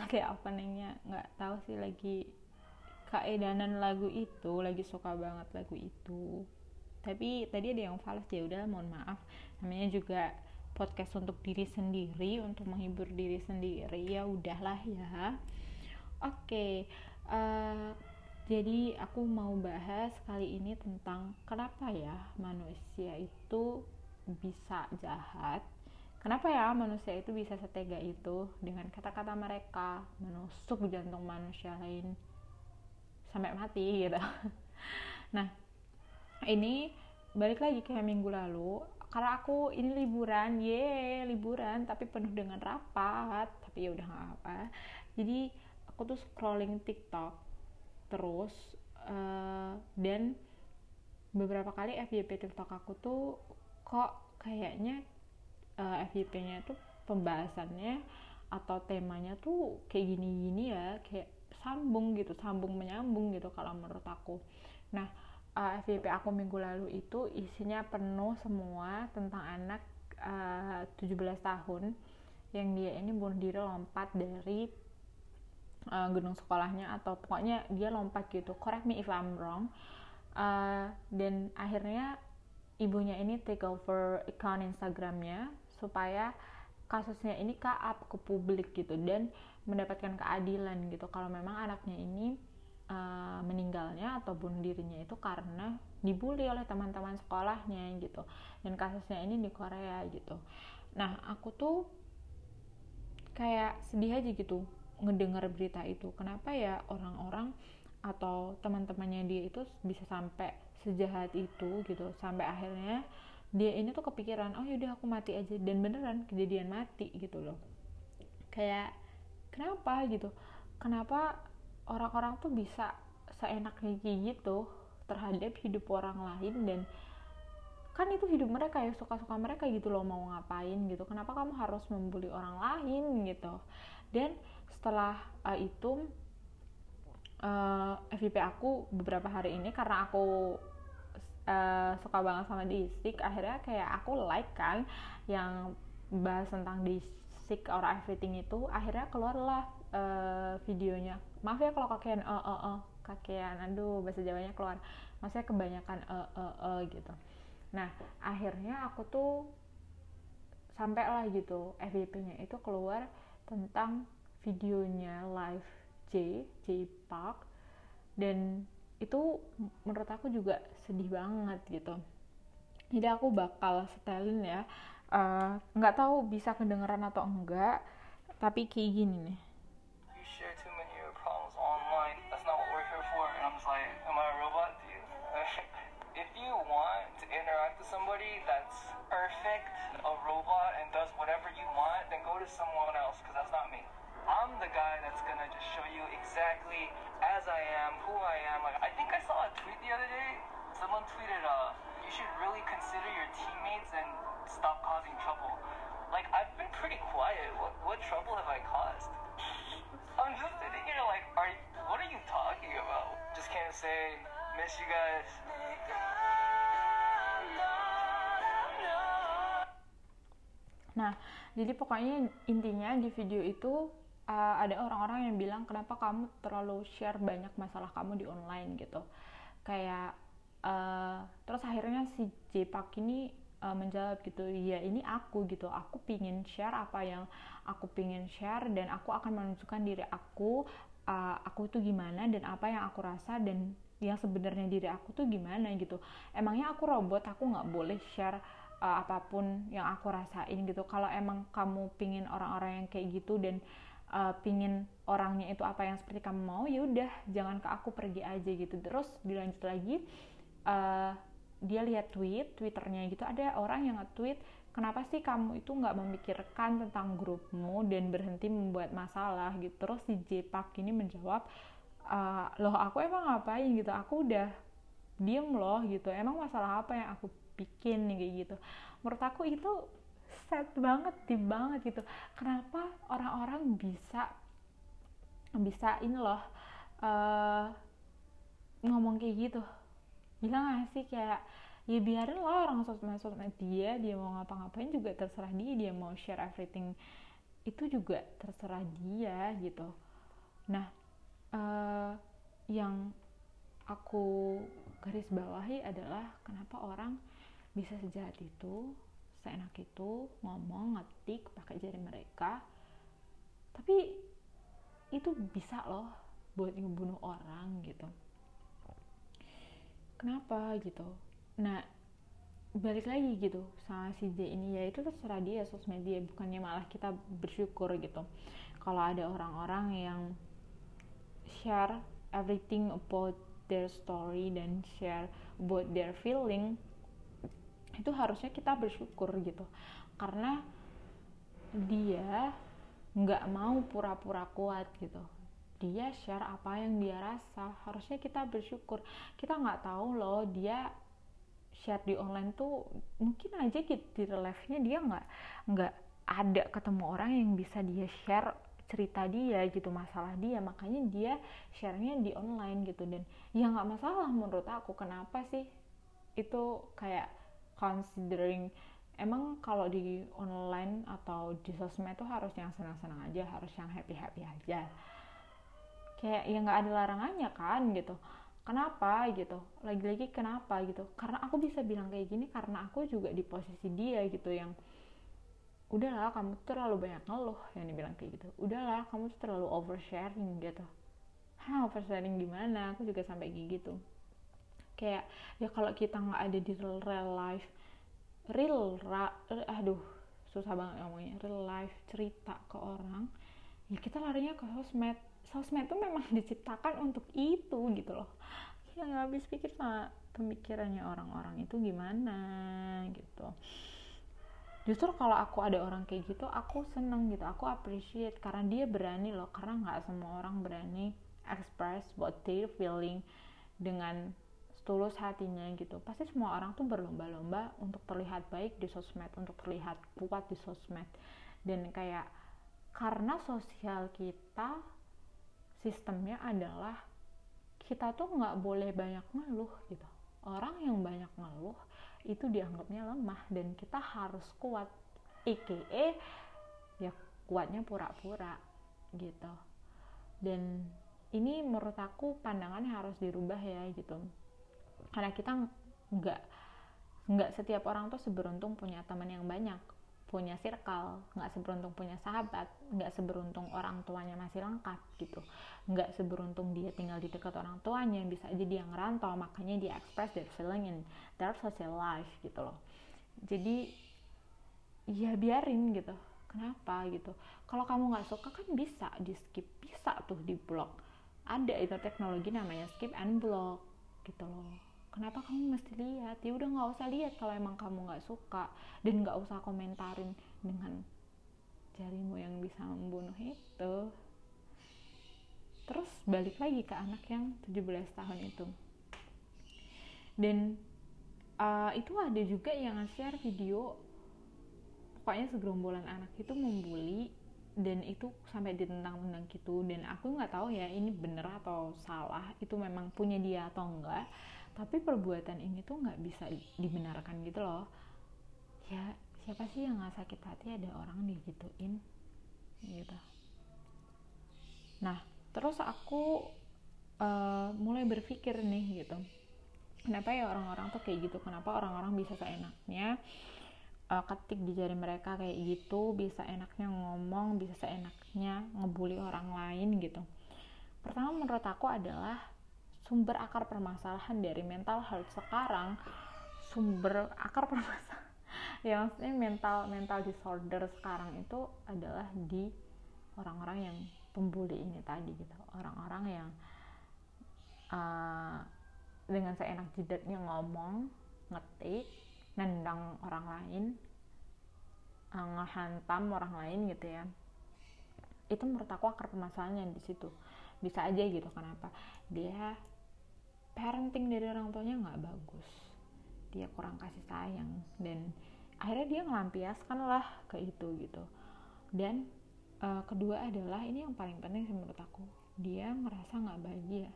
Banget ya openingnya nggak tahu sih lagi keedanan lagu itu Lagi suka banget lagu itu. Tapi tadi ada yang falas ya udah mohon maaf. Namanya juga podcast untuk diri sendiri Untuk menghibur diri sendiri. Ya udahlah ya. Oke uh, Jadi aku mau bahas kali ini tentang Kenapa ya manusia itu bisa jahat Kenapa ya manusia itu bisa setega itu dengan kata-kata mereka menusuk jantung manusia lain sampai mati gitu. Nah, ini balik lagi kayak minggu lalu karena aku ini liburan, ye liburan tapi penuh dengan rapat, tapi ya udah nggak apa. Jadi aku tuh scrolling TikTok terus uh, dan beberapa kali FYP TikTok aku tuh kok kayaknya uh, eh, FYP-nya itu pembahasannya atau temanya tuh kayak gini-gini ya kayak sambung gitu sambung menyambung gitu kalau menurut aku. Nah uh, eh, FYP aku minggu lalu itu isinya penuh semua tentang anak uh, 17 tahun yang dia ini bunuh diri lompat dari uh, gedung sekolahnya atau pokoknya dia lompat gitu. Correct me if I'm wrong. Uh, dan akhirnya ibunya ini take over account Instagramnya supaya kasusnya ini ke up ke publik gitu dan mendapatkan keadilan gitu. Kalau memang anaknya ini uh, meninggalnya atau bunuh dirinya itu karena dibully oleh teman-teman sekolahnya gitu dan kasusnya ini di Korea gitu. Nah aku tuh kayak sedih aja gitu ngedengar berita itu. Kenapa ya orang-orang atau teman-temannya dia itu bisa sampai sejahat itu gitu sampai akhirnya dia ini tuh kepikiran oh yaudah aku mati aja. Dan beneran kejadian mati gitu loh. Kayak kenapa? gitu. Kenapa orang-orang tuh bisa seenaknya kayak gitu terhadap hidup orang lain dan kan itu hidup mereka ya suka-suka mereka gitu loh mau ngapain gitu. Kenapa kamu harus membuli orang lain? gitu. Dan setelah uh, itu uh, eh, FVP aku beberapa hari ini karena aku uh, suka banget sama Disik akhirnya kayak aku like kan yang bahas tentang Disik or everything itu akhirnya keluarlah uh, videonya. Maaf ya kalau kakean uh, uh, uh, kakean aduh bahasa Jawanya keluar. Maksudnya kebanyakan uh, uh, uh, gitu. Nah akhirnya aku tuh sampai lah gitu FYP-nya itu keluar tentang videonya live J J Park. Dan itu menurut aku juga sedih banget gitu. Jadi aku bakal setelin ya eh, nggak uh, tahu bisa kedengeran atau enggak tapi kayak gini nih. Somebody that's perfect, a robot, and does whatever you want, then go to someone else, because that's not me. I'm the guy that's gonna just show you exactly as I am, who I am. Like I think I saw a tweet the other day. Someone tweeted, uh, you should really consider your teammates and stop causing trouble. Like I've been pretty quiet. What what trouble have I caused? I'm just sitting here like, are what are you talking about? Just can't say miss you guys. Nah, jadi pokoknya intinya di video itu uh, ada orang-orang yang bilang kenapa kamu terlalu share banyak masalah kamu di online gitu kayak uh, terus akhirnya si J-Park ini uh, menjawab gitu ya ini aku gitu. Aku pingin share apa yang aku pingin share dan aku akan menunjukkan diri aku uh, aku itu gimana dan apa yang aku rasa dan yang sebenarnya diri aku tuh gimana gitu. Emangnya aku robot? Aku nggak boleh share uh, apa pun yang aku rasain gitu. Kalau emang kamu pingin orang-orang yang kayak gitu dan uh, pingin orangnya itu apa yang seperti kamu mau ya udah jangan ke aku pergi aja gitu. Terus dilanjut lagi uh, dia lihat tweet twitternya gitu ada orang yang nge-tweet kenapa sih kamu itu nggak memikirkan tentang grupmu dan berhenti membuat masalah? Gitu. Terus si J-Park ini menjawab uh, loh aku emang ngapain gitu? Aku udah diem loh gitu. Emang masalah apa yang aku bikin? Kayak gitu. Menurut aku itu sad banget deep banget gitu. Kenapa orang-orang bisa bisa ini loh uh, ngomong kayak gitu bilang gak sih kayak ya biarin lah orang sosmed sosmed dia dia mau ngapa-ngapain juga terserah dia dia mau share everything itu juga terserah dia gitu. Nah uh, yang aku garis bawahi adalah kenapa orang bisa sejahat itu seenak itu ngomong ngetik pakai jari mereka. Tapi itu bisa loh buat ngebunuh orang gitu kenapa gitu? Nah balik lagi gitu sama si J ini. Ya itu terserah dia sosmed dia. Bukannya malah kita bersyukur gitu. Kalau ada orang-orang yang share everything about their story dan share about their feeling itu harusnya kita bersyukur gitu. Karena dia nggak mau pura-pura kuat gitu dia share apa yang dia rasa. Harusnya kita bersyukur. Kita nggak tahu loh dia share di online tuh mungkin aja gitu di live-nya dia nggak nggak ada ketemu orang yang bisa dia share cerita dia gitu masalah dia. Makanya dia sharenya di online gitu. Dan ya nggak masalah menurut aku. Kenapa sih itu kayak considering emang kalau di online atau di sosmed tuh harus yang senang-senang aja harus yang happy-happy aja kayak ya nggak ada larangannya kan gitu. Kenapa gitu? Lagi-lagi kenapa gitu? Karena aku bisa bilang kayak gini karena aku juga di posisi dia gitu yang udahlah kamu terlalu banyak ngeluh yang dibilang kayak gitu. Udahlah kamu terlalu oversharing gitu. Hah oversharing gimana? Aku juga sampai kayak gitu. Kayak ya kalau kita nggak ada di real, real life real ra, aduh susah banget ngomongnya. Real life cerita ke orang ya kita larinya ke sosmed sosmed itu memang diciptakan untuk itu gitu loh. Ya nggak habis pikir sama pemikirannya orang-orang itu gimana gitu. Justru kalau aku ada orang kayak gitu aku seneng gitu aku appreciate karena dia berani loh karena nggak semua orang berani express what they feeling dengan tulus hatinya gitu. Pasti semua orang tuh berlomba-lomba untuk terlihat baik di sosmed untuk terlihat kuat di sosmed. Dan kayak karena sosial kita sistemnya adalah kita tuh nggak boleh banyak ngeluh gitu. Orang yang banyak ngeluh itu dianggapnya lemah dan kita harus kuat. EKE ya kuatnya pura-pura gitu. Dan ini menurut aku pandangannya harus dirubah ya gitu. Karena kita nggak nggak setiap orang tuh seberuntung punya teman yang banyak punya circle, nggak seberuntung punya sahabat, nggak seberuntung orang tuanya masih lengkap gitu, nggak seberuntung dia tinggal di dekat orang tuanya, bisa aja dia ngerantau, makanya dia express their feeling in their social life gitu loh. Jadi ya biarin gitu, kenapa gitu? Kalau kamu nggak suka kan bisa di skip, bisa tuh di block. Ada itu teknologi namanya skip and block gitu loh kenapa kamu mesti lihat? Ya udah nggak usah lihat kalau emang kamu nggak suka dan nggak usah komentarin dengan jarimu yang bisa membunuh itu. Terus balik lagi ke anak yang 17 tahun itu. Dan uh, itu ada juga yang share video pokoknya segerombolan anak itu membuli dan itu sampai ditentang-tentang gitu. Dan aku nggak tahu ya ini bener atau salah itu memang punya dia atau enggak tapi perbuatan ini tuh nggak bisa dibenarkan gitu loh. Ya siapa sih yang nggak sakit hati? Ada orang digituin gitu. Nah terus aku uh, mulai berpikir nih gitu. Kenapa ya orang-orang tuh kayak gitu? Kenapa orang-orang bisa seenaknya uh, ketik di jari mereka kayak gitu? Bisa enaknya ngomong bisa seenaknya ngebully orang lain gitu. Pertama menurut aku adalah sumber akar permasalahan dari mental health sekarang. Sumber akar permasalahan ya maksudnya mental mental disorder sekarang itu adalah di orang-orang yang pembuli ini tadi gitu. Orang-orang yang uh, dengan seenak jidatnya ngomong ngetik nendang orang lain uh, ngehantam orang lain gitu ya. Itu menurut aku akar permasalahannya di situ. Bisa aja gitu kenapa? Dia parenting dari orang tuanya nggak bagus. Dia kurang kasih sayang dan akhirnya dia ngelampiaskan lah ke itu gitu. Dan uh, kedua adalah ini yang paling penting sih menurut aku dia ngerasa nggak bahagia.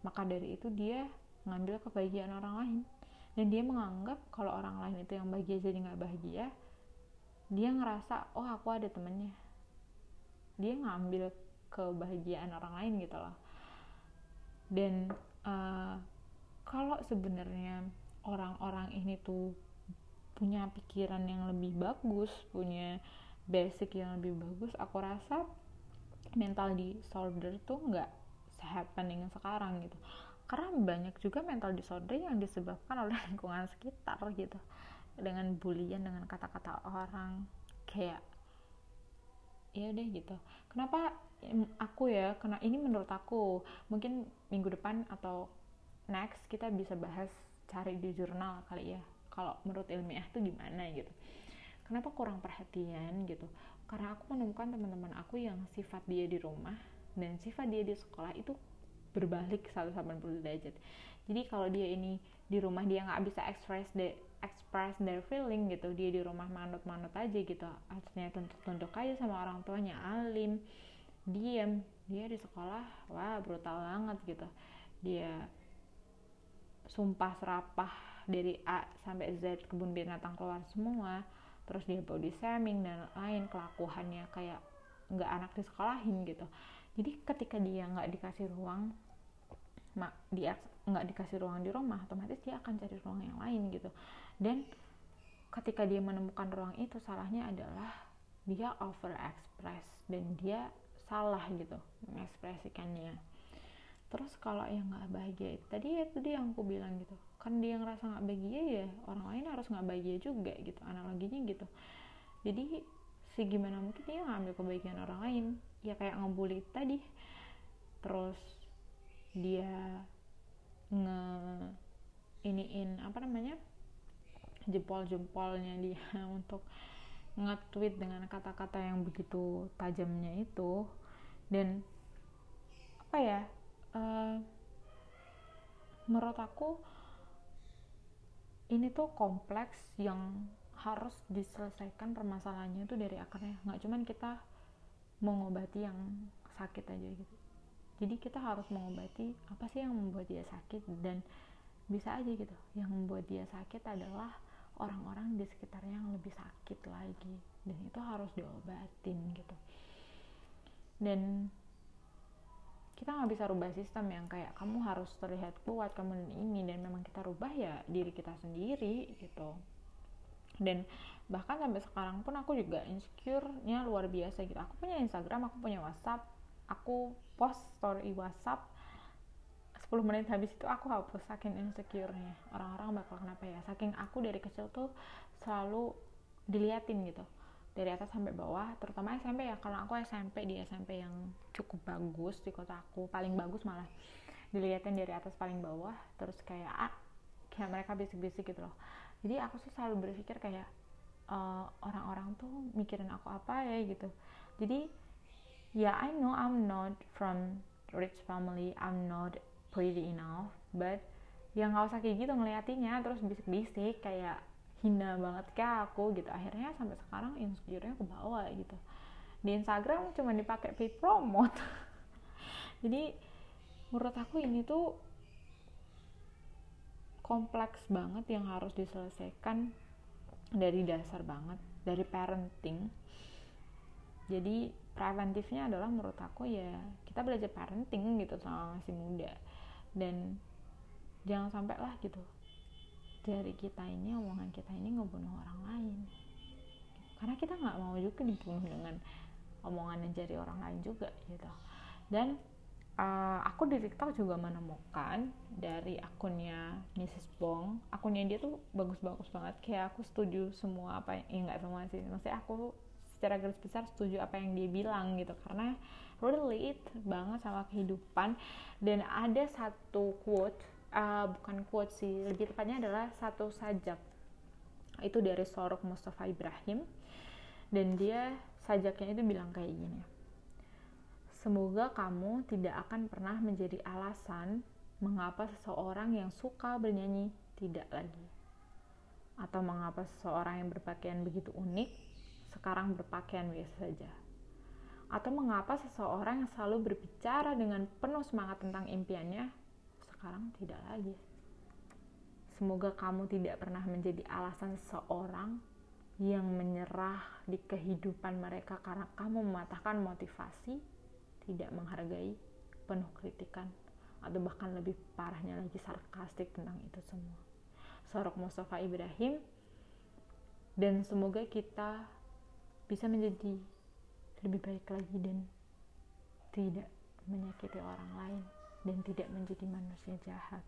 Maka dari itu dia ngambil kebahagiaan orang lain. Dan dia menganggap kalau orang lain itu yang bahagia jadi nggak bahagia dia ngerasa oh aku ada temennya. Dia ngambil kebahagiaan orang lain gitu loh. Dan uh, kalau sebenarnya orang-orang ini tuh punya pikiran yang lebih bagus punya basic yang lebih bagus aku rasa mental disorder tuh nggak happening sekarang gitu. Karena banyak juga mental disorder yang disebabkan oleh lingkungan sekitar gitu. Dengan bulian dengan kata-kata orang. Kayak ya deh gitu. Kenapa aku ya karena ini menurut aku mungkin minggu depan atau next kita bisa bahas cari di jurnal kali ya kalau menurut ilmiah tuh gimana gitu. Kenapa kurang perhatian gitu. Karena aku menemukan teman-teman aku yang sifat dia di rumah dan sifat dia di sekolah itu berbalik 180 derajat. Jadi kalau dia ini di rumah dia nggak bisa express the express their feeling gitu. Dia di rumah manut-manut aja gitu. Artinya tunduk-tunduk aja sama orang tuanya. Alim. Diem. Dia di sekolah wah brutal banget gitu. Dia sumpah serapah dari A sampai Z kebun binatang keluar semua. Terus dia body shaming dan lain kelakuannya kayak nggak anak di sekolahin gitu. Jadi ketika dia nggak dikasih ruang mak dia nggak dikasih ruang di rumah otomatis dia akan cari ruang yang lain gitu dan ketika dia menemukan ruang itu salahnya adalah dia over express dan dia salah gitu mengekspresikannya. Terus kalau yang nggak bahagia tadi itu dia yang aku bilang gitu. Kan dia ngerasa nggak bahagia ya orang lain harus nggak bahagia juga gitu analoginya gitu. Jadi si gimana mungkin dia ngambil kebahagiaan orang lain. Ya kayak ngebully tadi. Terus dia nge iniin apa namanya jempol-jempolnya dia untuk nge-tweet dengan kata-kata yang begitu tajamnya itu. Dan apa ya uh, menurut aku ini tuh kompleks yang harus diselesaikan permasalahannya itu dari akarnya. Nggak cuman kita mengobati yang sakit aja gitu. Jadi kita harus mengobati apa sih yang membuat dia sakit dan bisa aja gitu. Yang membuat dia sakit adalah orang-orang di sekitarnya yang lebih sakit lagi. Dan itu harus diobatin gitu. Dan kita nggak bisa rubah sistem yang kayak kamu harus terlihat kuat kamu ini dan memang kita rubah ya diri kita sendiri gitu. Dan bahkan sampai sekarang pun aku juga insecure-nya luar biasa gitu. Aku punya Instagram aku punya WhatsApp aku post story WhatsApp 10 menit habis itu aku hapus saking insecure-nya. Orang-orang bakal kenapa ya? Saking aku dari kecil tuh selalu diliatin gitu. Dari atas sampai bawah terutama SMP ya. Kalau aku SMP di SMP yang cukup bagus di kota aku. Paling bagus malah dilihatin dari atas paling bawah. Terus kayak ah, kayak mereka bisik-bisik gitu loh. Jadi aku tuh selalu berpikir kayak eh, orang-orang tuh mikirin aku apa ya gitu. Jadi ya yeah, I know I'm not from rich family. I'm not pretty enough but ya nggak usah kayak gitu ngeliatinnya terus bisik-bisik kayak hina banget kayak aku gitu. Akhirnya sampai sekarang insecure-nya ke bawah gitu. Di Instagram cuma dipakai paid promote. Jadi menurut aku ini tuh kompleks banget yang harus diselesaikan dari dasar banget dari parenting. Jadi preventifnya adalah menurut aku ya kita belajar parenting gitu sama masih muda dan jangan sampai lah gitu. Dari kita ini omongan kita ini ngebunuh orang lain. Karena kita nggak mau juga dibunuh dengan omongan yang dari orang lain juga gitu. Dan uh, aku di TikTok juga menemukan dari akunnya Mrs. Bong. Akunnya dia tuh bagus-bagus banget. Kayak aku setuju semua apa yang eh, nggak semua sih. Maksudnya aku secara garis besar setuju apa yang dia bilang gitu. Karena relate banget sama kehidupan. Dan ada satu quote uh, bukan quote sih lebih tepatnya adalah satu sajak. Itu dari Sorok Mustafa Ibrahim. Dan dia sajaknya itu bilang kayak gini semoga kamu tidak akan pernah menjadi alasan mengapa seseorang yang suka bernyanyi tidak lagi. Atau mengapa seseorang yang berpakaian begitu unik sekarang berpakaian biasa saja atau mengapa seseorang yang selalu berbicara dengan penuh semangat tentang impiannya sekarang tidak lagi. Semoga kamu tidak pernah menjadi alasan seorang yang menyerah di kehidupan mereka karena kamu mematahkan motivasi, tidak menghargai, penuh kritikan, atau bahkan lebih parahnya lagi sarkastik tentang itu semua. Sorok Mustafa Ibrahim dan semoga kita bisa menjadi lebih baik lagi dan tidak menyakiti orang lain dan tidak menjadi manusia jahat.